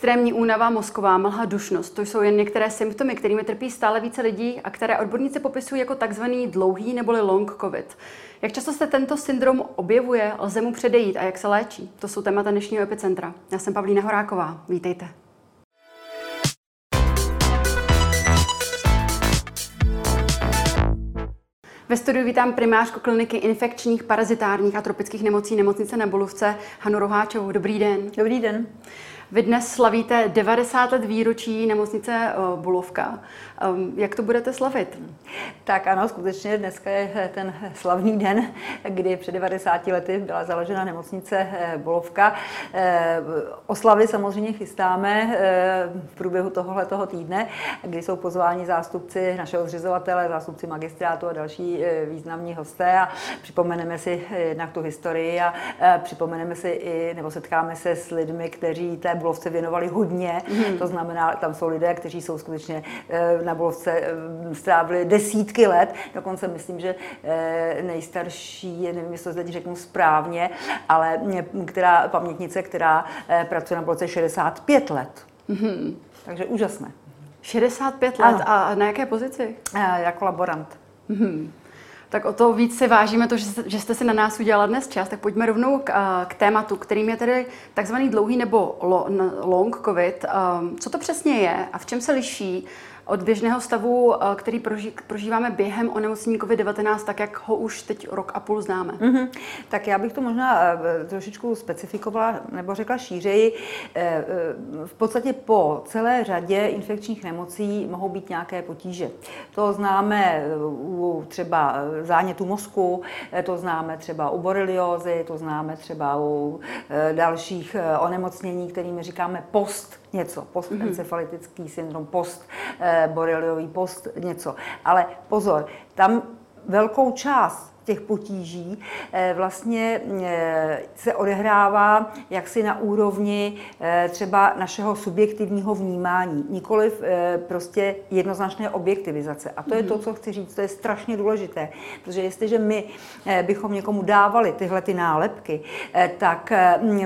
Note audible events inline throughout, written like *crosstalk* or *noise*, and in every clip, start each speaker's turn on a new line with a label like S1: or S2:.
S1: Extrémní únava, mozková mlha, dušnost. To jsou jen některé symptomy, kterými trpí stále více lidí a které odborníci popisují jako takzvaný dlouhý neboli long covid. Jak často se tento syndrom objevuje, lze mu předejít a jak se léčí? To jsou témata dnešního epicentra. Já jsem Pavlína Horáková. Vítejte. Ve studiu vítám primářku kliniky infekčních, parazitárních a tropických nemocí nemocnice na Bulovce Hanu Roháčovou. Dobrý den.
S2: Dobrý den.
S1: Vy dnes slavíte 90 let výročí nemocnice eh, Bulovka. Ehm, jak to budete slavit?
S2: Tak ano, skutečně dneska je ten slavný den, kdy před 90 lety byla založena nemocnice eh, Bulovka. Eh, oslavy samozřejmě chystáme v průběhu tohoto týdne, kdy jsou pozváni zástupci našeho zřizovatele, zástupci magistrátu a další významní hosté a připomeneme si jednak tu historii a připomeneme si i, nebo setkáme se s lidmi, kteří té Bulovce věnovali hodně. Mm. To znamená, tam jsou lidé, kteří jsou skutečně eh, na Bulovce eh, strávili desítky let. Dokonce myslím, že eh, nejstarší, nevím, jestli to teď řeknu správně, ale která pamětnice, která pracuje na Bulovce 65 let. Mm. Takže úžasné.
S1: 65 let ano. a na jaké pozici?
S2: Jako laborant. Mm
S1: tak o to víc si vážíme to, že jste si na nás udělala dnes čas. Tak pojďme rovnou k, k tématu, kterým je tedy takzvaný dlouhý nebo long covid. Co to přesně je a v čem se liší od běžného stavu, eh, který prožíváme během onemocnění COVID-19, tak jak ho už teď rok a půl známe. Mm-hmm.
S2: Tak já bych to možná eh, trošičku specifikovala nebo řekla šířeji. Eh, v podstatě po celé řadě infekčních nemocí mohou být nějaké potíže. To známe u třeba zánětu mozku, to známe třeba u boreliózy, to známe třeba u dalších onemocnění, kterými říkáme post něco, postencefalitický syndrom, post, boreliový post, něco. Ale pozor, tam velkou část těch potíží eh, vlastně eh, se odehrává jaksi na úrovni eh, třeba našeho subjektivního vnímání, nikoliv prostě jednoznačné objektivizace. A to je to, mhm. co chci říct, to je strašně důležité, protože jestliže my bychom někomu dávali tyhle ty nálepky, tak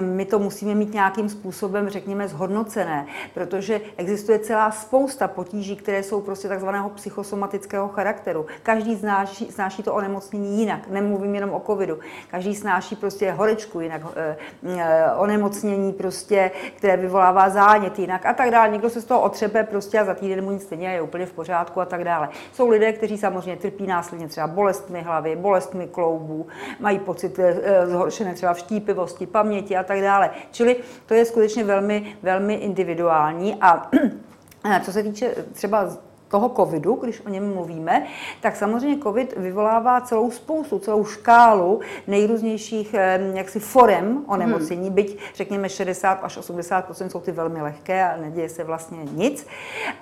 S2: my to musíme mít nějakým způsobem, řekněme, zhodnocené, protože existuje celá spousta potíží, které jsou prostě takzvaného psychosomatického charakteru. Každý znáší, znáší to onemocnění jinak. Nemluvím jenom o covidu. Každý snáší prostě horečku jinak, e, e, onemocnění prostě, které vyvolává zánět jinak a tak dále. Někdo se z toho otřepe prostě a za týden mu nic stejně je úplně v pořádku a tak dále. Jsou lidé, kteří samozřejmě trpí následně třeba bolestmi hlavy, bolestmi kloubů, mají pocit e, zhoršené třeba vštípivosti, paměti a tak dále. Čili to je skutečně velmi, velmi individuální a *clears throat* co se týče třeba toho covidu, když o něm mluvíme, tak samozřejmě covid vyvolává celou spoustu, celou škálu nejrůznějších jaksi forem onemocnění, hmm. byť řekněme 60 až 80% jsou ty velmi lehké a neděje se vlastně nic.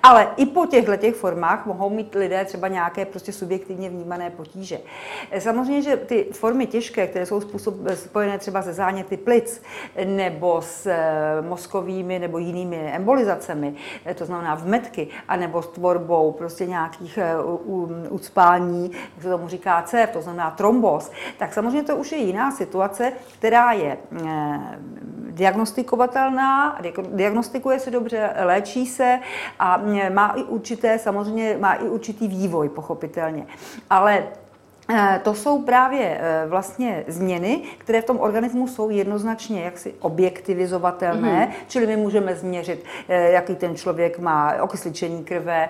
S2: Ale i po těchto těch formách mohou mít lidé třeba nějaké prostě subjektivně vnímané potíže. Samozřejmě, že ty formy těžké, které jsou způsob, spojené třeba se záněty plic nebo s e, mozkovými nebo jinými embolizacemi, e, to znamená vmetky, anebo s tvorbou chorobou, prostě nějakých eh, ucpání, jak se tomu říká CF, to znamená trombos, tak samozřejmě to už je jiná situace, která je eh, diagnostikovatelná, diagnostikuje se dobře, léčí se a eh, má i určité, samozřejmě má i určitý vývoj, pochopitelně. Ale to jsou právě eh, vlastně změny, které v tom organismu jsou jednoznačně jaksi objektivizovatelné, mm-hmm. čili my můžeme změřit, eh, jaký ten člověk má okysličení krve,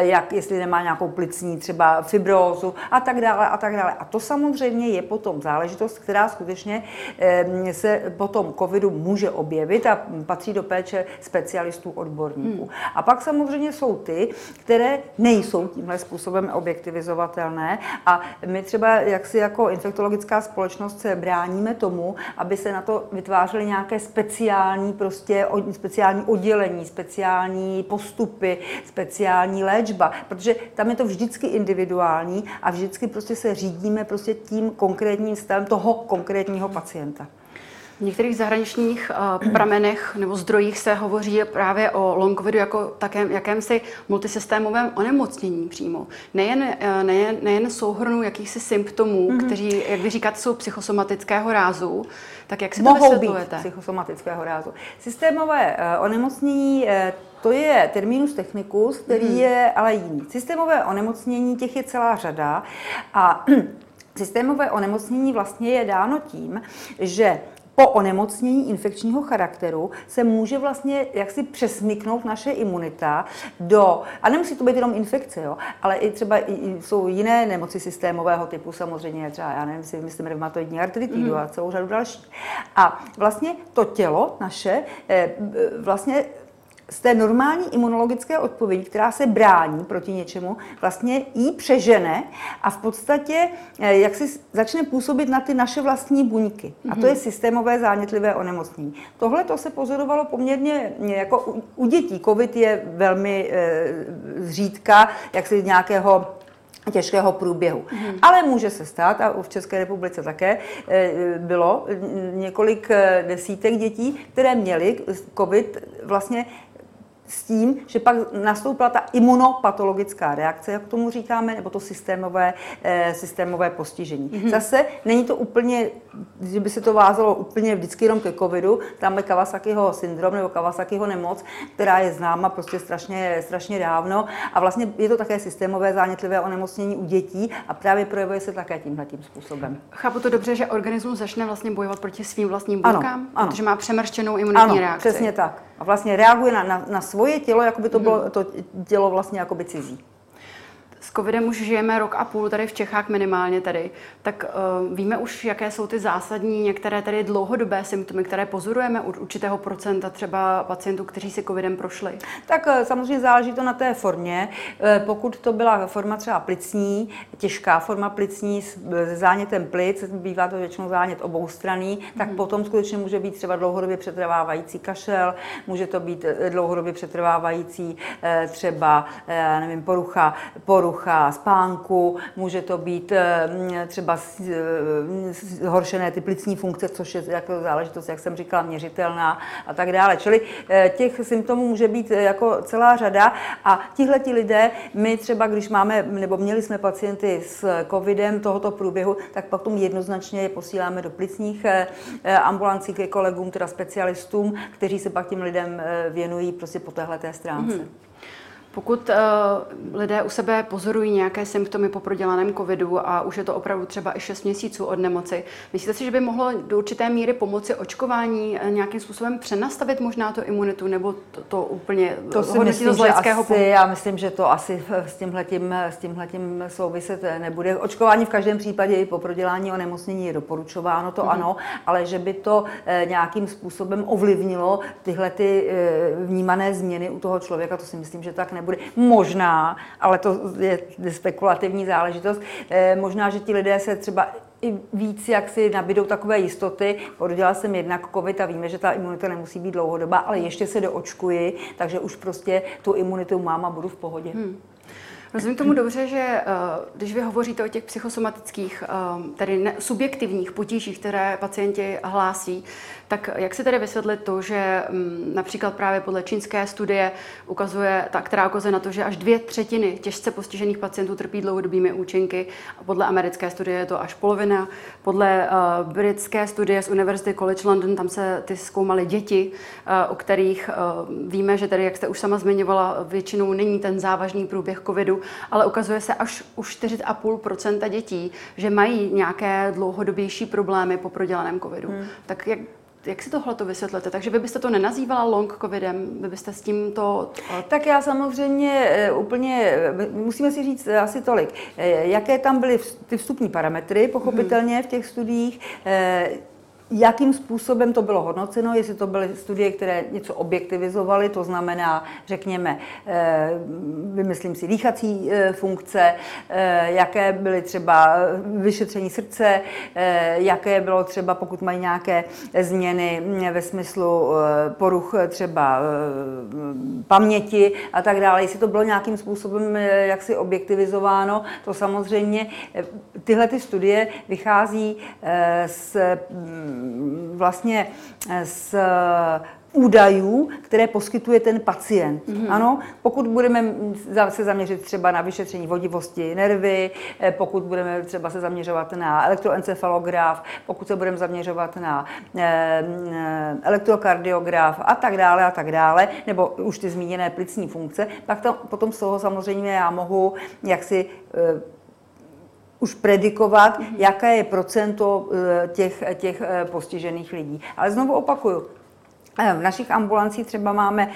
S2: jak, jestli nemá nějakou plicní třeba fibrózu a tak dále a tak dále. A to samozřejmě je potom záležitost, která skutečně se po tom covidu může objevit a patří do péče specialistů, odborníků. Mm. A pak samozřejmě jsou ty, které nejsou tímhle způsobem objektivizovatelné a my třeba jaksi jako infektologická společnost se bráníme tomu, aby se na to vytvářely nějaké speciální prostě speciální oddělení, speciální postupy, speciální léčba, protože tam je to vždycky individuální a vždycky prostě se řídíme prostě tím konkrétním stavem toho konkrétního pacienta.
S1: V některých zahraničních uh, pramenech nebo zdrojích se hovoří právě o long covidu jako takém, jakémsi multisystémovém onemocnění přímo. Nejen, uh, nejen, nejen souhrnu jakýchsi symptomů, mm-hmm. kteří, jak vy říkáte, jsou psychosomatického rázu, tak jak si
S2: Mohou
S1: to
S2: být psychosomatického rázu. Systémové uh, onemocnění to je terminus technicus, který mm. je ale jiný. Systémové onemocnění těch je celá řada a *clears throat* systémové onemocnění vlastně je dáno tím, že po onemocnění infekčního charakteru se může vlastně jaksi přesmyknout naše imunita do, a nemusí to být jenom infekce, jo, ale i třeba i, jsou jiné nemoci systémového typu, samozřejmě třeba, já nevím, si myslím, reumatoidní artritidu mm. a celou řadu dalších. A vlastně to tělo naše eh, vlastně z té normální imunologické odpovědi, která se brání proti něčemu, vlastně jí přežene a v podstatě eh, jak si začne působit na ty naše vlastní buňky. A to mhm. je systémové zánětlivé onemocnění. Tohle to se pozorovalo poměrně eh, jako u dětí. COVID je velmi e, zřídka, jak si nějakého těžkého průběhu. Hmm. Ale může se stát, a v České republice také bylo několik desítek dětí, které měly COVID vlastně s tím, že pak nastoupila ta imunopatologická reakce, jak tomu říkáme, nebo to systémové, e, systémové postižení. Mm-hmm. Zase není to úplně, že by se to vázalo úplně vždycky jenom ke covidu, tam je Kawasakiho syndrom nebo Kawasakiho nemoc, která je známa prostě strašně, strašně dávno a vlastně je to také systémové zánětlivé onemocnění u dětí a právě projevuje se také tímhle tím způsobem.
S1: Chápu to dobře, že organismus začne vlastně bojovat proti svým vlastním buňkám, protože má přemrštěnou imunitní
S2: ano,
S1: reakci.
S2: přesně tak. A vlastně reaguje na, na, na svoje tělo, jako by to bylo mhm. to tělo vlastně jako by cizí
S1: covidem už žijeme rok a půl tady v Čechách minimálně tady, tak uh, víme už, jaké jsou ty zásadní, některé tady dlouhodobé symptomy, které pozorujeme u určitého procenta třeba pacientů, kteří si covidem prošli?
S2: Tak uh, samozřejmě záleží to na té formě. Uh, pokud to byla forma třeba plicní, těžká forma plicní s zánětem plic, bývá to většinou zánět oboustranný, tak mm. potom skutečně může být třeba dlouhodobě přetrvávající kašel, může to být dlouhodobě přetrvávající třeba, nevím, porucha, porucha porucha spánku, může to být eh, třeba zhoršené ty plicní funkce, což je jako záležitost, jak jsem říkala, měřitelná a tak dále. Čili eh, těch symptomů může být eh, jako celá řada a tihle ti lidé, my třeba, když máme, nebo měli jsme pacienty s covidem tohoto průběhu, tak potom jednoznačně je posíláme do plicních ambulancí ke kolegům, teda specialistům, kteří se pak těm lidem věnují prostě po téhle stránce. Mm-hmm.
S1: Pokud uh, lidé u sebe pozorují nějaké symptomy po prodělaném covidu a už je to opravdu třeba i 6 měsíců od nemoci, myslíte si, že by mohlo do určité míry pomoci očkování uh, nějakým způsobem přenastavit možná tu imunitu, nebo to, to úplně
S2: to si myslím, z lidského asi, Já myslím, že to asi s tímhletím, s tímhletím souviset nebude. Očkování v každém případě i po prodělání onemocnění je doporučováno, to mm-hmm. ano, ale že by to nějakým způsobem ovlivnilo tyhle ty vnímané změny u toho člověka, to si myslím, že tak nebude nebude. Možná, ale to je spekulativní záležitost, eh, možná, že ti lidé se třeba i víc, jak si nabídou takové jistoty. Porodila jsem jednak covid a víme, že ta imunita nemusí být dlouhodobá, ale ještě se doočkuji, takže už prostě tu imunitu mám a budu v pohodě. Hmm.
S1: Rozumím tomu dobře, že eh, když vy hovoříte o těch psychosomatických, eh, tedy subjektivních potížích, které pacienti hlásí, tak jak se tedy vysvětlit to, že mm, například právě podle čínské studie ukazuje, ta, která ukazuje na to, že až dvě třetiny těžce postižených pacientů trpí dlouhodobými účinky, a podle americké studie je to až polovina, podle uh, britské studie z Univerzity College London, tam se ty zkoumaly děti, uh, o kterých uh, víme, že tady, jak jste už sama zmiňovala, většinou není ten závažný průběh covidu, ale ukazuje se až u 4,5% dětí, že mají nějaké dlouhodobější problémy po prodělaném covidu. Hmm. Tak jak, jak si tohle to vysvětlete? Takže vy byste to nenazývala long covidem, vy byste s tím to...
S2: Tak já samozřejmě eh, úplně, eh, musíme si říct asi tolik, eh, jaké tam byly ty vstupní parametry, pochopitelně v těch studiích, jakým způsobem to bylo hodnoceno, jestli to byly studie, které něco objektivizovaly, to znamená, řekněme, eh, vymyslím si, dýchací eh, funkce, eh, jaké byly třeba vyšetření srdce, jaké bylo třeba, pokud mají nějaké změny ve smyslu poruch třeba paměti a tak dále, jestli to bylo nějakým způsobem jaksi objektivizováno, to samozřejmě tyhle ty studie vychází z vlastně z údajů, které poskytuje ten pacient. Mm-hmm. Ano, pokud budeme se zaměřit třeba na vyšetření vodivosti nervy, eh, pokud budeme třeba se zaměřovat na elektroencefalograf, pokud se budeme zaměřovat na eh, eh, elektrokardiograf a tak dále a tak dále, nebo už ty zmíněné plicní funkce, tak to, potom z toho samozřejmě já mohu jaksi už predikovat, mm-hmm. jaké je procento těch, těch postižených lidí. Ale znovu opakuju, v našich ambulancích třeba máme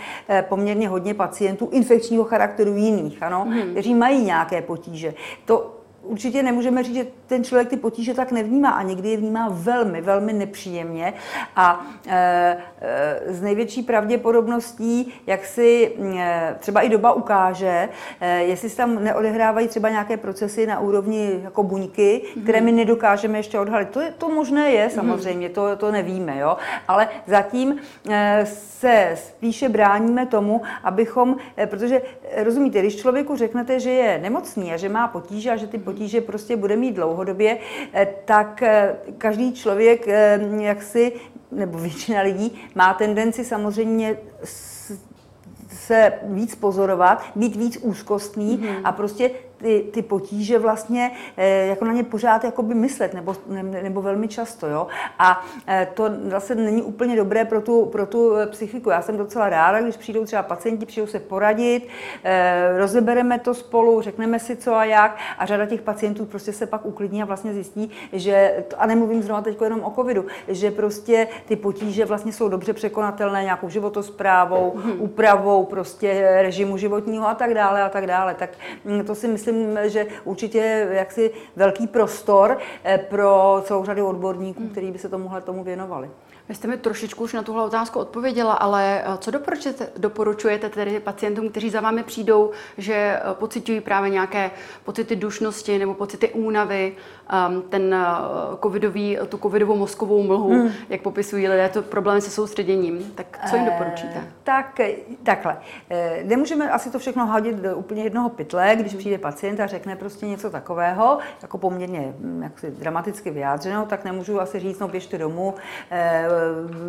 S2: poměrně hodně pacientů infekčního charakteru jiných, ano, hmm. kteří mají nějaké potíže. To určitě nemůžeme říct, že ten člověk ty potíže tak nevnímá a někdy je vnímá velmi, velmi nepříjemně a e, e, z největší pravděpodobností, jak si e, třeba i doba ukáže, e, jestli se tam neodehrávají třeba nějaké procesy na úrovni jako buňky, mm-hmm. které my nedokážeme ještě odhalit. To, je, to možné je mhm. samozřejmě, mm-hmm. to, to nevíme, jo? ale zatím e, se spíše bráníme tomu, abychom, e, protože rozumíte, když člověku řeknete, že je nemocný a že má potíže a že ty potíže prostě bude mít dlouhodobě, eh, tak eh, každý člověk eh, jaksi, nebo většina lidí má tendenci samozřejmě se víc pozorovat, být víc úzkostný mm-hmm. a prostě ty, ty potíže vlastně eh, jako na ně pořád jakoby myslet, nebo, nebo velmi často. Jo? A eh, to zase není úplně dobré pro tu, pro tu eh, psychiku. Já jsem docela ráda, když přijdou třeba pacienti, přijdou se poradit, rozebereme to spolu, řekneme si co a jak a řada těch pacientů prostě se pak uklidní a vlastně zjistí, že, a nemluvím zrovna teď jenom o covidu, že prostě ty potíže vlastně jsou dobře překonatelné nějakou životosprávou, mm-hmm. úpravou prostě režimu životního a tak dále a tak dále. Tak mm, to si myslím, myslím, že určitě je jaksi velký prostor eh, pro celou řadu odborníků, hmm. kteří by se tomuhle tomu věnovali.
S1: Vy jste mi trošičku už na tuhle otázku odpověděla, ale eh, co doporučujete, doporučujete tedy pacientům, kteří za vámi přijdou, že eh, pocitují právě nějaké pocity dušnosti nebo pocity únavy, ehm, ten covidový, tu covidovou mozkovou mlhu, hmm. jak popisují lidé, to problémy se soustředěním. Tak co jim doporučíte?
S2: E, tak, takhle. E, nemůžeme asi to všechno hodit do úplně jednoho pytle, když přijde pacient a řekne prostě něco takového, jako poměrně hm, jaksi dramaticky vyjádřeno, tak nemůžu asi říct, no běžte domů, e,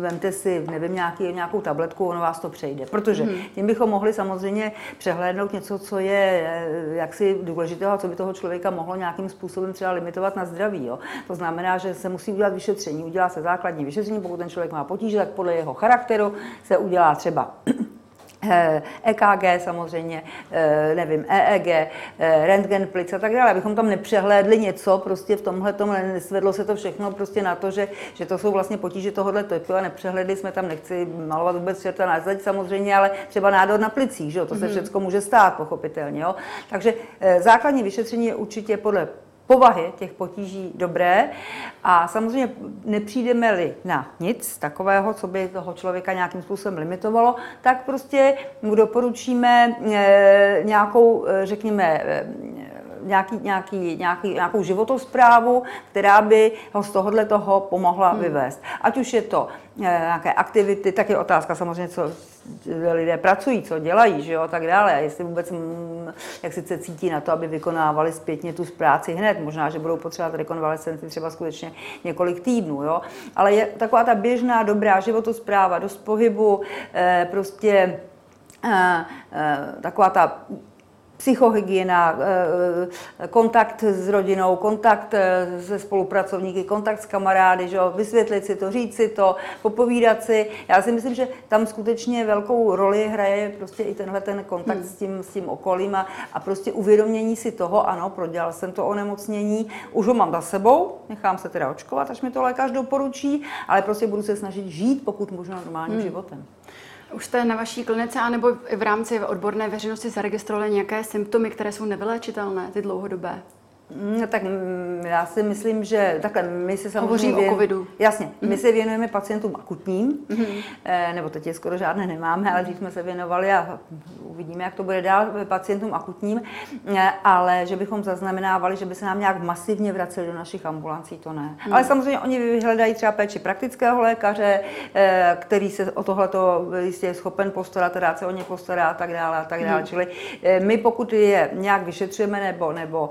S2: vemte si, nevím, nějaký, nějakou tabletku, ono vás to přejde. Protože hmm. tím bychom mohli samozřejmě přehlédnout něco, co je eh, jaksi důležitého a co by toho člověka mohlo nějakým způsobem třeba limitovat na zdraví. Jo. To znamená, že se musí udělat vyšetření. Udělá se základní vyšetření, pokud ten člověk má potíže, tak podle jeho charakteru se udělá třeba EKG eh, e samozřejmě, eh, nevím, EEG, eh, rentgen plic a tak dále, abychom tam nepřehlédli něco, prostě v tomhle tom nesvedlo se to všechno prostě na to, že, že to jsou vlastně potíže tohohle typu a nepřehledli jsme tam, nechci malovat vůbec čerta na zeď samozřejmě, ale třeba nádor na plicích, že jo, to se mm-hmm. všechno může stát, pochopitelně, jo. Takže základní vyšetření je určitě podle povahy těch potíží dobré. A samozřejmě nepřijdeme-li na nic takového, co by toho člověka nějakým způsobem limitovalo, tak prostě mu doporučíme eh, nějakou, eh, řekněme, eh, nějaký, nějaký, nějaký, nějakou životosprávu, která by ho z tohohle toho pomohla hmm. vyvést. Ať už je to nějaké aktivity, tak je otázka samozřejmě, co lidé pracují, co dělají, že jo, tak dále. A jestli vůbec, mm, jak si se cítí na to, aby vykonávali zpětně tu práci hned. Možná, že budou potřebovat rekonvalescenci třeba skutečně několik týdnů, jo. Ale je taková ta běžná, dobrá životospráva, dost pohybu, eh, prostě eh, eh, taková ta psychohygiena, eh, eh, kontakt s rodinou, kontakt eh, se spolupracovníky, kontakt s kamarády, že jo, vysvětlit si to, říct si to, popovídat si. Já si myslím, že tam skutečně velkou roli hraje prostě i tenhle ten kontakt hmm. s, tím, s tím okolím a, a prostě uvědomění si toho, ano, prodělal jsem to onemocnění, už ho mám za sebou, nechám se teda očkovat, až mi to lékař doporučí, ale prostě budu se snažit žít pokud možno normálním hmm. životem.
S1: Už jste na vaší klinice anebo v rámci odborné veřejnosti zaregistrovali nějaké symptomy, které jsou nevyléčitelné, ty dlouhodobé?
S2: No, tak mm, já si myslím, že takhle my se samozřejmě... Hovořím
S1: věn... o covidu.
S2: Jasně, mm-hmm. my mhm. se věnujeme pacientům akutním, mm-hmm. nebo teď je skoro žádné nemáme, ale dřív jsme se věnovali a uvidíme, jak to bude dál pacientům akutním, eh, ale že bychom zaznamenávali, že by se nám nějak masivně vraceli do našich ambulancí, to ne. Mm. Ale samozřejmě oni vyhledají třeba péči praktického lékaře, který se o tohleto jistě je schopen postarat, rád se o ně postará a tak dále a tak dále. Mm. Čili my pokud je nějak vyšetřujeme nebo, nebo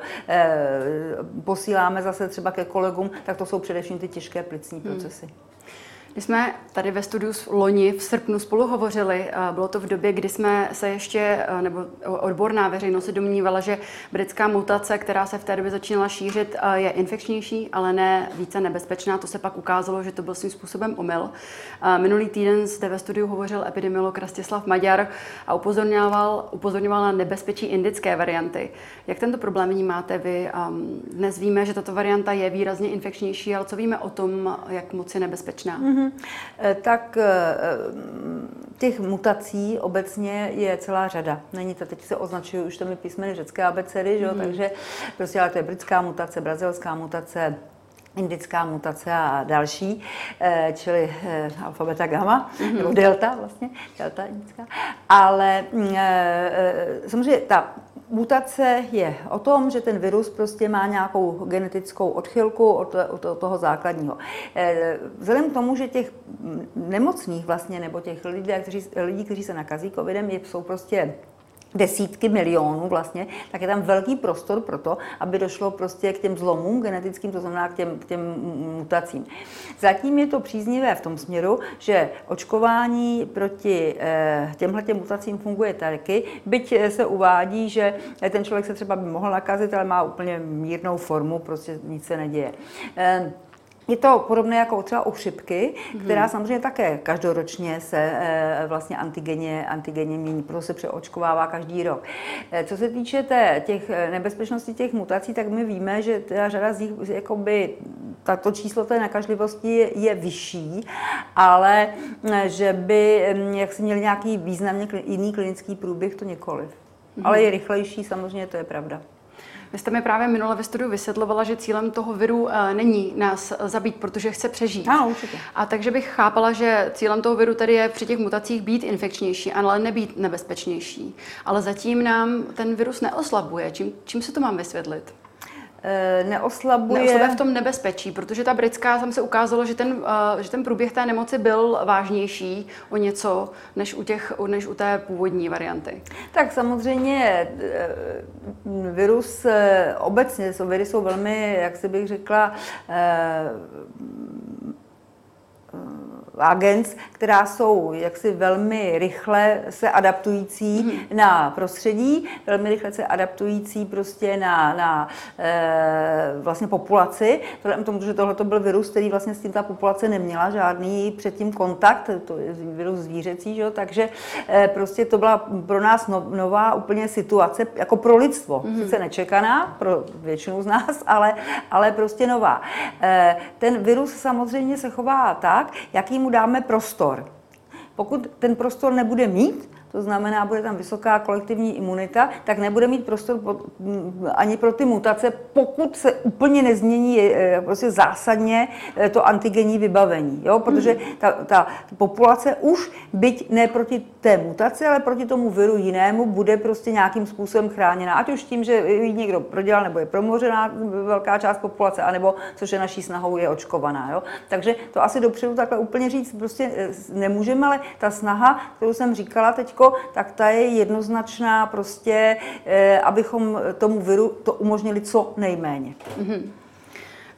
S2: posíláme zase třeba ke kolegům, tak to jsou především ty těžké plicní hmm.
S1: Když jsme tady ve studiu loni v srpnu spolu hovořili, bylo to v době, kdy jsme se ještě, nebo odborná veřejnost se domnívala, že britská mutace, která se v té době začínala šířit, je infekčnější, ale ne více nebezpečná. To se pak ukázalo, že to byl svým způsobem omyl. Minulý týden zde ve studiu hovořil epidemiolog Rastislav Maďar a upozorňoval, upozorňoval na nebezpečí indické varianty. Jak tento problém vnímáte vy? Dnes víme, že tato varianta je výrazně infekčnější, ale co víme o tom, jak moc je nebezpečná? Mm-hmm.
S2: Eh, tak eh, těch mutací obecně je celá řada. Není to, teď se označují už těmi písmeny řecké abecedy, že? Mm-hmm. takže prostě ale to je britská mutace, brazilská mutace, indická mutace a další, eh, čili alfabeta gamma, mm-hmm. nebo delta vlastně, delta indická. Ale mm, samozřejmě ta Mutace je o tom, že ten virus prostě má nějakou genetickou odchylku od, toho základního. Eh, vzhledem k tomu, že těch nemocných vlastně, nebo těch lidí, kteří, lidí, kteří se nakazí covidem, jsou prostě desítky milionů vlastně, tak je tam velký prostor pro to, aby došlo prostě k těm zlomům genetickým, to znamená k těm, k těm mutacím. Zatím je to příznivé v tom směru, že očkování proti eh, těmhle těm mutacím funguje taky, byť se uvádí, že ten člověk se třeba by mohl nakazit, ale má úplně mírnou formu, prostě nic se neděje. Eh, je to podobné jako třeba u chřipky, která samozřejmě také každoročně se e, vlastně antigeně, antigeně mění, protože se přeočkovává každý rok. E, co se týče té, těch eh, nebezpečností těch mutací, tak my víme, že ta řada z nich, jakoby, tato číslo té nakažlivosti je, je vyšší, ale že by mm, jak si měli nějaký významně jiný klinický průběh, to nikoliv. Mm-hmm. Ale je rychlejší, samozřejmě to je pravda.
S1: Vy jste mi právě minule ve studiu vysvětlovala, že cílem toho viru uh, není nás zabít, protože chce přežít.
S2: Ano, určitě.
S1: A takže bych chápala, že cílem toho viru tedy je při těch mutacích být infekčnější, ale nebýt nebezpečnější. Ale zatím nám ten virus neoslabuje. Čím, čím se to mám vysvětlit?
S2: Eh, neoslabuje.
S1: Neoslabuje v tom nebezpečí, protože ta britská, tam se ukázalo, že ten, uh, že ten průběh té nemoci byl vážnější o něco, než u, těch, než u té původní varianty.
S2: Tak samozřejmě eh, virus obecně, viry jsou velmi, jak si bych řekla, agens, která jsou jaksi velmi rychle se adaptující mm-hmm. na prostředí, velmi rychle se adaptující prostě na, na e, vlastně populaci. Vzhledem tomu, že tohle byl virus, který vlastně s tím ta populace neměla žádný předtím kontakt, to je virus zvířecí, že jo? takže e, prostě to byla pro nás no, nová úplně situace, jako pro lidstvo. Mm-hmm. Sice nečekaná pro většinu z nás, *laughs* ale, ale prostě nová. E, ten virus samozřejmě se chová tak, jaký mu dáme prostor. Pokud ten prostor nebude mít, to znamená, bude tam vysoká kolektivní imunita, tak nebude mít prostor ani pro ty mutace, pokud se úplně nezmění e, prostě zásadně e, to antigenní vybavení. Jo? Protože mhm. ta, ta populace už, byť ne proti té mutaci, ale proti tomu viru jinému, bude prostě nějakým způsobem chráněna. Ať už tím, že ji někdo prodělal, nebo je promořená velká část populace, anebo, což je naší snahou, je očkovaná. Jo? Takže to asi dopředu takhle úplně říct prostě e, nemůžeme, ale ta snaha, kterou jsem říkala teď, tak ta je jednoznačná prostě, eh, abychom tomu viru to umožnili co nejméně. Mm-hmm.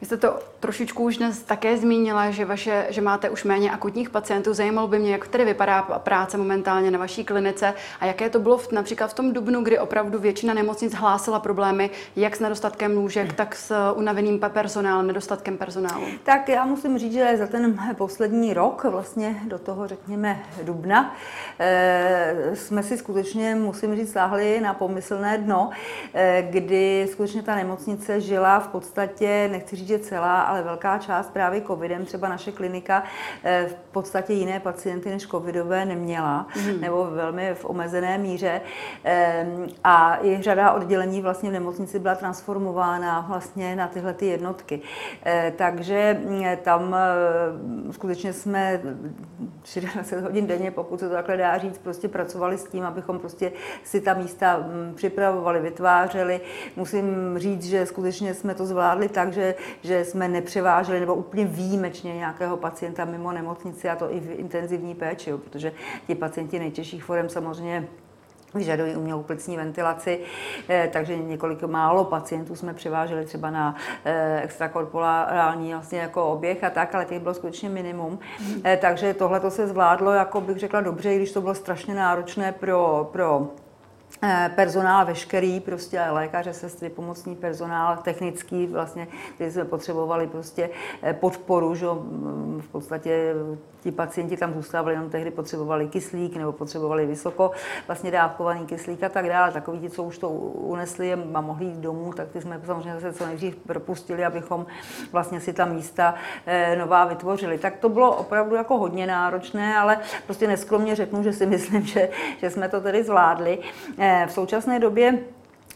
S1: Vy jste to trošičku už dnes také zmínila, že, vaše, že máte už méně akutních pacientů. Zajímalo by mě, jak tedy vypadá práce momentálně na vaší klinice a jaké to bylo v, například v tom dubnu, kdy opravdu většina nemocnic hlásila problémy jak s nedostatkem lůžek, tak s unaveným personálem, nedostatkem personálu.
S2: Tak já musím říct, že za ten poslední rok, vlastně do toho řekněme dubna, eh, jsme si skutečně, musím říct, sáhli na pomyslné dno, eh, kdy skutečně ta nemocnice žila v podstatě, nechci říct, že celá, ale velká část právě covidem, třeba naše klinika eh, v podstatě jiné pacienty než covidové neměla, mm. nebo velmi v omezené míře. A i řada oddělení vlastně v nemocnici byla transformována vlastně na tyhle ty jednotky. Eh, takže mm, tam eh, skutečně jsme 24 hodin denně, pokud se to takhle dá říct, prostě pracovali s tím, abychom prostě si ta místa mm, připravovali, vytvářeli. Musím říct, že skutečně jsme to zvládli tak, že, že jsme nepřeváželi nebo úplně výjimečně nějakého pacienta mimo nemocnici a to i v intenzivní péči, jo, protože ti pacienti nejtěžších forem samozřejmě vyžadují umělou plicní ventilaci, eh, takže několik málo pacientů jsme převáželi třeba na eh, extrakorporální vlastně jako oběh a tak, ale těch bylo skutečně minimum. Mm. Takže tohle to se zvládlo, jako bych řekla, dobře, i když to bylo strašně náročné pro, pro Eh, personál veškerý, prostě lékaře, sestry, pomocný personál, technický, vlastně, který jsme potřebovali prostě eh, podporu, že v podstatě ti pacienti tam zůstávali, jenom tehdy potřebovali kyslík nebo potřebovali vysoko vlastně dávkovaný kyslík a tak dále. Takový ti, co už to unesli a mohli jít domů, tak ty jsme samozřejmě zase co nejdřív propustili, abychom vlastně si ta místa eh, nová vytvořili. Tak to bylo opravdu jako hodně náročné, ale prostě neskromně řeknu, že si *laughs* myslím, že, že jsme to tedy zvládli. V současné době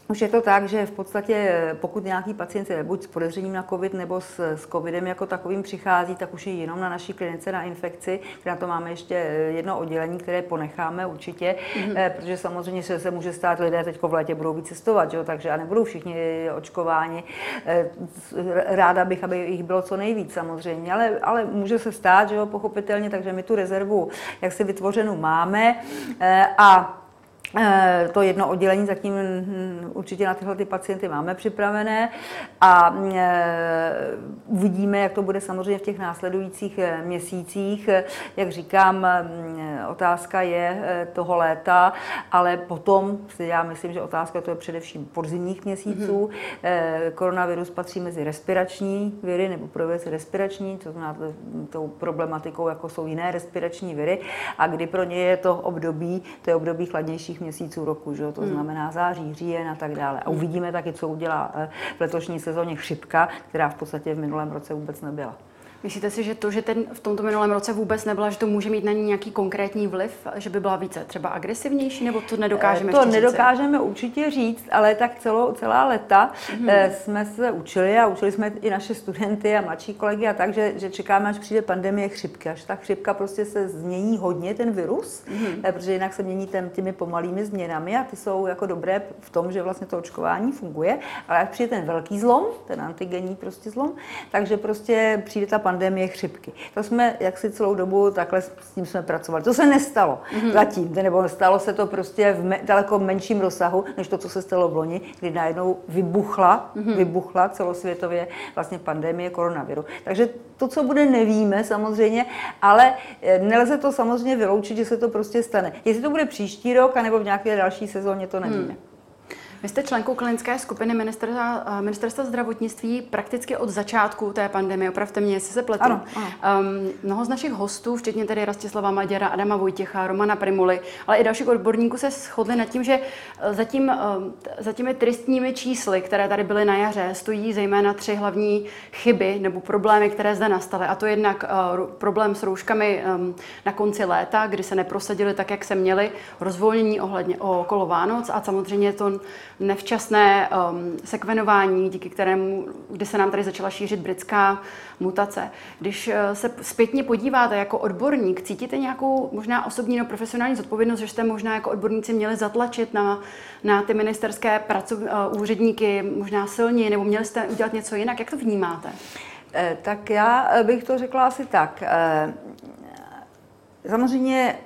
S2: už je to tak, že v podstatě pokud nějaký pacient je buď s podezřením na COVID nebo s, s COVIDem jako takovým přichází, tak už je jenom na naší klinice na infekci, kde na to máme ještě jedno oddělení, které ponecháme určitě, mm-hmm. protože samozřejmě se, se může stát, lidé teď v létě budou víc cestovat, že jo, takže a nebudou všichni očkováni. Eh, ráda bych, aby jich bylo co nejvíc samozřejmě, ale, ale může se stát, že jo, pochopitelně, takže my tu rezervu jak si vytvořenou máme eh, a Eh, to jedno oddělení zatím hm, určitě na tyhle ty pacienty máme připravené a eh, uvidíme, jak to bude samozřejmě v těch následujících eh, měsících. Jak říkám, hm, otázka je toho léta, ale potom, já myslím, že otázka to je především podzimních měsíců. Mm-hmm. Koronavirus patří mezi respirační viry nebo projevy respirační, to znamená tou problematikou, jako jsou jiné respirační viry a kdy pro ně je to období, to je období chladnějších měsíců roku, že? to hmm. znamená září, říjen a tak dále. A uvidíme taky, co udělá eh, v letošní sezóně chřipka, která v podstatě v minulém roce vůbec nebyla.
S1: Myslíte si, že to, že ten v tomto minulém roce vůbec nebyla, že to může mít na ní nějaký konkrétní vliv, že by byla více třeba agresivnější, nebo to nedokážeme
S2: To nedokážeme říct? určitě říct, ale tak celou, celá leta mm-hmm. jsme se učili a učili jsme i naše studenty a mladší kolegy a tak, že, že čekáme, až přijde pandemie chřipky, až ta chřipka prostě se změní hodně, ten virus, mm-hmm. protože jinak se mění ten, těmi pomalými změnami a ty jsou jako dobré v tom, že vlastně to očkování funguje, ale až přijde ten velký zlom, ten antigenní prostě zlom, takže prostě přijde ta pandemie chřipky. To jsme jak si celou dobu takhle s tím jsme pracovali. To se nestalo mm-hmm. zatím, nebo stalo se to prostě v me, daleko menším rozsahu, než to, co se stalo v loni, kdy najednou vybuchla, mm-hmm. vybuchla celosvětově vlastně pandemie koronaviru. Takže to, co bude, nevíme samozřejmě, ale eh, nelze to samozřejmě vyloučit, že se to prostě stane. Jestli to bude příští rok, anebo v nějaké další sezóně, to nevíme. Hmm.
S1: Vy jste členkou klinické skupiny ministerstva, eh, ministerstva zdravotnictví prakticky od začátku té pandemie. Opravte mě, jestli se pletu.
S2: Ano, ano.
S1: Um, mnoho z našich hostů, včetně tedy Rastislava Maděra, Adama Vojtěcha, Romana Primuly, ale i dalších odborníků se shodli nad tím, že eh, za, tím, za těmi tristními čísly, které tady byly na jaře, stojí zejména tři hlavní chyby nebo problémy, které zde nastaly. A to jednak uh, problém s rouškami um, na konci léta, kdy se neprosadili tak, jak se měli, rozvolnění ohledně okolo Vánoc a samozřejmě to nevčasné um, sekvenování, díky kterému, kdy se nám tady začala šířit britská mutace. Když uh, se zpětně podíváte jako odborník, cítíte nějakou možná osobní nebo profesionální zodpovědnost, že jste možná jako odborníci měli zatlačit na, na ty ministerské pracov, uh, úředníky možná silně, nebo měli jste udělat něco jinak? Jak to vnímáte?
S2: Eh, tak já bych to řekla asi tak. Eh, samozřejmě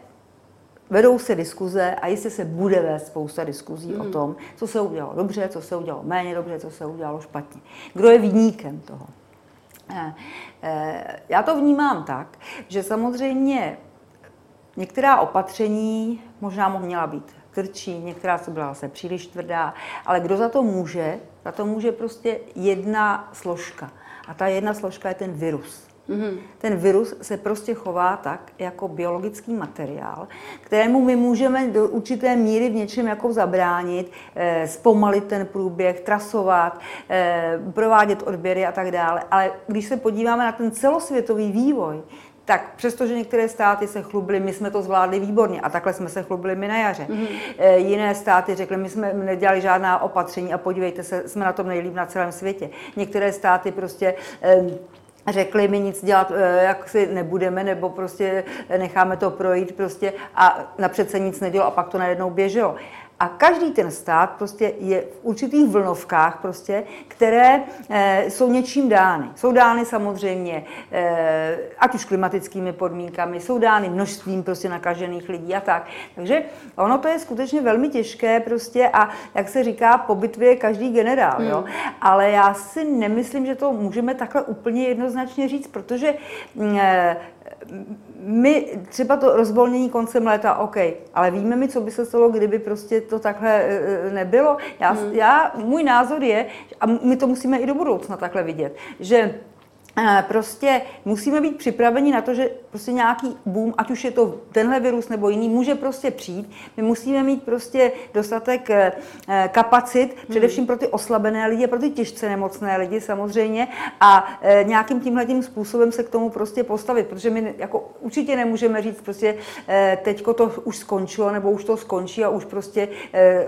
S2: vedou se diskuze a jistě se bude vést spousta diskuzí mm. o hmm. tom, co se udělalo dobře, co se udělalo méně dobře, co se udělalo špatně. Kdo je výníkem toho? Eh, eh, já to vnímám tak, že samozřejmě některá opatření možná měla být tvrdší, některá co byla zase příliš tvrdá, ale kdo za to může? Za to může prostě jedna složka. A ta jedna složka je ten virus. Mm-hmm. Ten virus se prostě chová tak jako biologický materiál, kterému my můžeme do určité míry v něčem jako zabránit, eh, zpomalit ten průběh, trasovat, eh, provádět odběry a tak dále. Ale když se podíváme na ten celosvětový vývoj, tak přestože některé státy se chlubily, my jsme to zvládli výborně a takhle jsme se chlubili my na jaře. Mm-hmm. E, jiné státy řekly, my jsme nedělali žádná opatření a podívejte se, jsme na tom nejlíp na celém světě. Některé státy prostě e, řekli mi nic dělat, eh, jak si nebudeme, nebo prostě necháme to projít prostě a napřed se nic nedělo a pak to najednou běželo. A každý ten stát prostě je v určitých vlnovkách, prostě, které e, jsou něčím dány. Jsou dány samozřejmě, e, ať už klimatickými podmínkami, jsou dány množstvím prostě nakažených lidí a tak. Takže ono to je skutečně velmi těžké prostě a jak se říká, po bitvě je každý generál, hmm. jo. Ale já si nemyslím, že to můžeme takhle úplně jednoznačně říct, protože e, my třeba to rozvolnění koncem léta, OK, ale víme mi, co by se stalo, kdyby prostě to takhle e, e, nebylo. Já, hmm. já, můj názor je, a my to musíme i do budoucna takhle vidět, že prostě musíme být připraveni na to, že prostě nějaký boom, ať už je to tenhle virus nebo jiný, může prostě přijít. My musíme mít prostě dostatek eh, kapacit, především pro ty oslabené lidi, pro ty těžce nemocné lidi samozřejmě a eh, nějakým tímhle způsobem se k tomu prostě postavit, protože my jako určitě nemůžeme říct prostě teďko to už skončilo nebo už to skončí a už prostě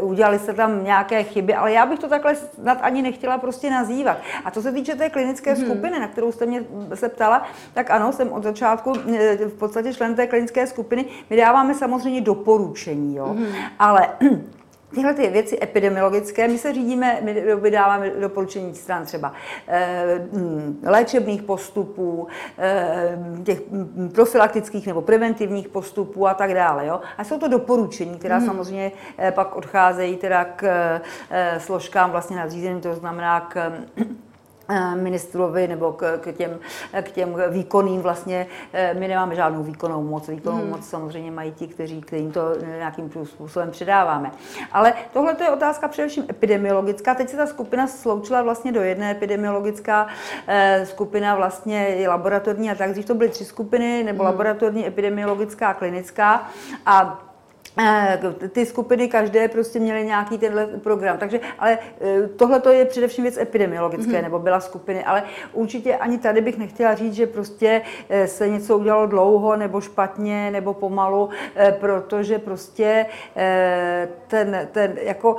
S2: udělali se tam nějaké chyby, ale já bych to takhle snad ani nechtěla prostě nazývat. A co se týče té klinické hmm. skupiny, na kterou jste mě se ptala, tak ano, jsem od začátku eh, v podstatě člen té klinické skupiny. My dáváme samozřejmě doporučení, jo. Mm. ale *clears throat* Tyhle ty věci epidemiologické, my se řídíme, my vydáváme doporučení stran třeba e, léčebných postupů, e, těch profilaktických nebo preventivních postupů a tak dále. Jo? A jsou to doporučení, která mm. samozřejmě pak odcházejí teda k složkám vlastně nadřízeným, to znamená k Eh, ministrovi nebo k, k, těm, k těm výkonným vlastně, eh, my nemáme žádnou výkonnou moc. Výkonnou hmm. moc samozřejmě mají ti, kteří, kterým to nějakým způsobem předáváme. Ale tohle je otázka především epidemiologická. Teď se ta skupina sloučila vlastně do jedné epidemiologická eh, skupina vlastně i laboratorní a tak. Dřív to byly tři skupiny, nebo hmm. laboratorní, epidemiologická a klinická. A Eh, ty skupiny každé prostě měly nějaký tenhle program. Takže, ale eh, tohle to je především věc epidemiologické, mm-hmm. nebo byla skupiny, ale určitě ani tady bych nechtěla říct, že prostě eh, se něco udělalo dlouho, nebo špatně, nebo pomalu, protože prostě ten, ten jako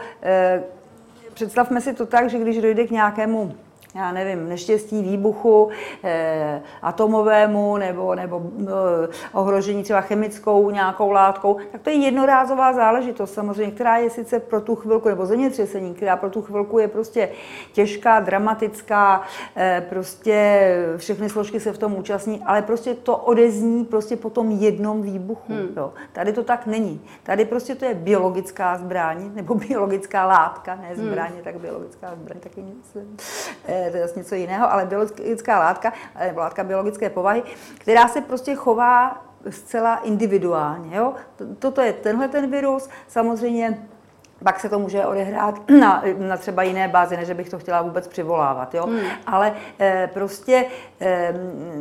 S2: představme si to tak, že když dojde k nějakému já nevím, neštěstí výbuchu eh, atomovému nebo, nebo eh, ohrožení třeba chemickou nějakou látkou, tak to je jednorázová záležitost samozřejmě, která je sice pro tu chvilku, nebo zemětřesení, která pro tu chvilku je prostě těžká, dramatická, eh, prostě všechny složky se v tom účastní, ale prostě to odezní prostě po tom jednom výbuchu. Hmm. Jo. Tady to tak není. Tady prostě to je biologická zbraň, nebo biologická látka, ne zbraně, hmm. tak biologická zbraň taky nic. Eh, to je zase něco jiného, ale biologická látka, nebo látka biologické povahy, která se prostě chová zcela individuálně. Jo? Toto je tenhle ten virus, samozřejmě pak se to může odehrát *clears throat* na, na třeba jiné bázi, než bych to chtěla vůbec přivolávat. Jo? Hmm. Ale e, prostě, e,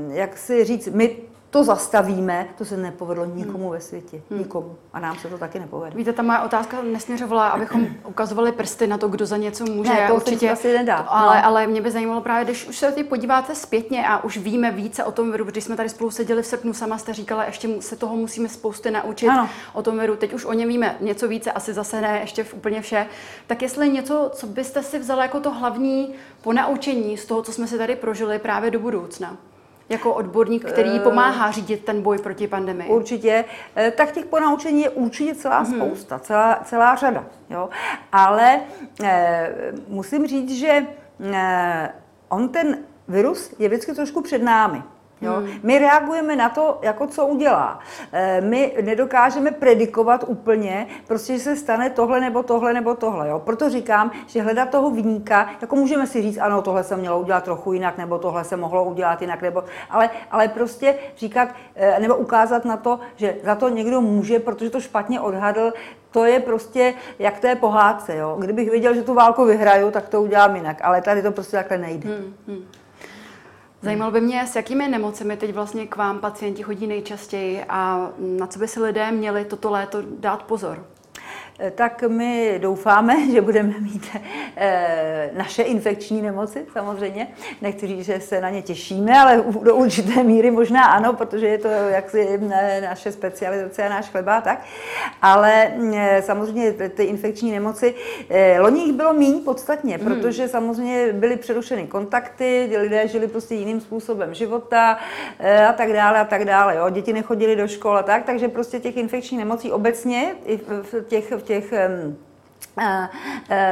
S2: jak si říct, my to zastavíme, to se nepovedlo nikomu hmm. ve světě. Hmm. Nikomu. A nám se to taky nepovede.
S1: Víte, ta moje otázka nesměřovala, abychom *clears throat* ukazovali prsty na to, kdo za něco může.
S2: Ne, to určitě asi nedá.
S1: To, ale, no. ale mě by zajímalo právě, když už se ty podíváte zpětně a už víme více o tom viru, když jsme tady spolu seděli v srpnu, sama jste říkala, ještě se toho musíme spousty naučit ano. o tom viru. Teď už o něm víme něco více, asi zase ne ještě v úplně vše. Tak jestli něco, co byste si vzala jako to hlavní ponaučení z toho, co jsme si tady prožili právě do budoucna? Jako odborník, který eh, pomáhá řídit ten boj proti pandemii?
S2: Určitě. Eh, tak těch ponaučení je určitě celá mm-hmm. spousta, celá, celá řada. Jo? Ale eh, musím říct, že eh, on ten virus je vždycky trošku před námi. Jo? Hmm. My reagujeme na to, jako co udělá. Eh, my nedokážeme predikovat úplně, prostě, že se stane tohle nebo tohle nebo tohle. Jo? Proto říkám, že hledat toho vníka, jako můžeme si říct, ano, tohle se mělo udělat trochu jinak, nebo tohle se mohlo udělat jinak, nebo, ale, ale prostě říkat, eh, nebo ukázat na to, že za to někdo může, protože to špatně odhadl, to je prostě jak té pohádce. Jo? Kdybych věděl, že tu válku vyhraju, tak to udělám jinak, ale tady to prostě takhle nejde. Hmm, hmm.
S1: Zajímalo by mě, s jakými nemocemi teď vlastně k vám pacienti chodí nejčastěji a na co by si lidé měli toto léto dát pozor?
S2: Eh, tak my doufáme, *laughs* že budeme mít eh, naše infekční nemoci, samozřejmě. Nechci říct, že se na ně těšíme, ale do určité míry možná ano, protože je to jaksi eh, naše specializace a náš chleba tak. Ale samozřejmě ty infekční nemoci, loni jich bylo méně podstatně, hmm. protože samozřejmě byly přerušeny kontakty, lidé žili prostě jiným způsobem života a tak dále a tak dále. Jo. Děti nechodili do škol a tak, takže prostě těch infekčních nemocí obecně i v těch, v těch teh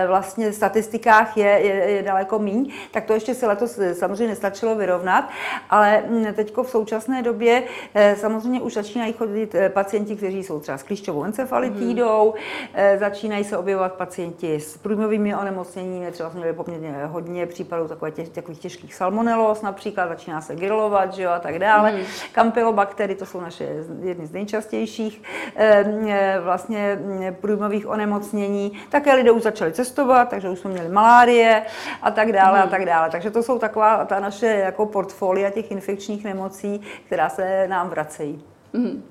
S2: vlastně statistikách je, je, je daleko míň, tak to ještě se letos samozřejmě nestačilo vyrovnat, ale mm, teď v současné době samozřejmě už začínají chodit pacienti, kteří jsou třeba s klíšťovou encefalitidou, mm. začínají se objevovat pacienti s průjmovými onemocněními, třeba jsme měli poměrně hodně případů takových, těch, takových těžkých salmonelos například, začíná se grilovat, že jo, a tak dále. Mm. Campylobactery, to jsou naše jedny z nejčastějších vlastně mm, průjmových onemocnění. Také lidé už začali cestovat, takže už jsme měli malárie a tak dále a tak dále. Takže to jsou taková ta naše jako portfolia těch infekčních nemocí, která se nám vracejí. Mm.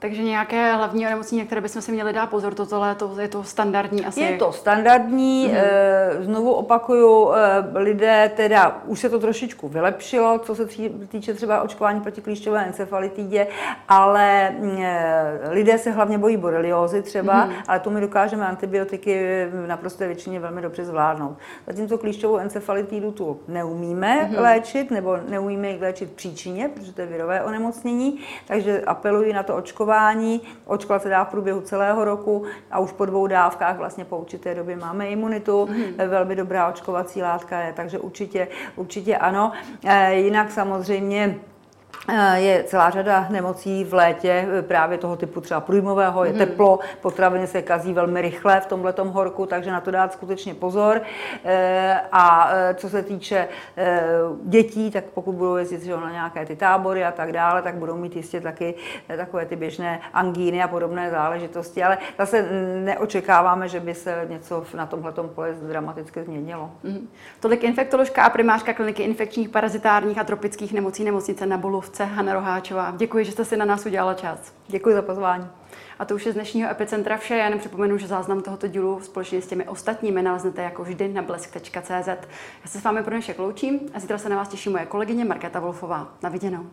S1: Takže nějaké hlavní onemocnění, které bychom si měli dát pozor, toto léto je to standardní asi?
S2: Je to standardní, mm-hmm. znovu opakuju, eh, lidé teda, už se to trošičku vylepšilo, co se týče třeba očkování proti klíšťové encefalitidě, ale eh, lidé se hlavně bojí boreliózy třeba, mm-hmm. ale to my dokážeme antibiotiky v naprosté většině velmi dobře zvládnout. Zatímco klíšťovou encefalitidu tu neumíme mm-hmm. léčit, nebo neumíme ji léčit příčině, protože to je virové onemocnění, takže apeluji na to očkování očkování. Očkovat se dá v průběhu celého roku a už po dvou dávkách vlastně po určité době máme imunitu. Mm. Velmi dobrá očkovací látka je, takže určitě, určitě ano. E, jinak samozřejmě Eh, je celá řada nemocí v létě eh, právě toho typu třeba průjmového, je mhm. teplo, potraviny se kazí velmi rychle v tomhle horku, takže na to dát skutečně pozor. Eh, a co se týče dětí, tak pokud budou jezdit na nějaké ty tábory a tak dále, tak budou mít jistě taky takové ty běžné angíny a podobné záležitosti, ale zase neočekáváme, že by se něco na tomhle poli dramaticky změnilo. Mm-hmm.
S1: Tolik infektoložka a primářka kliniky infekčních, parazitárních a tropických nemocí nemocnice na Bulovce mluvčce Hanna Roháčová. Děkuji, že jste si na nás udělala čas.
S2: Děkuji za pozvání.
S1: A to už je z dnešního Epicentra vše. Já jen připomenu, že záznam tohoto dílu společně s těmi ostatními naleznete jako vždy na blesk.cz. Já se s vámi pro dnešek loučím a zítra se na vás těší moje kolegyně Markéta Wolfová. Na viděnou.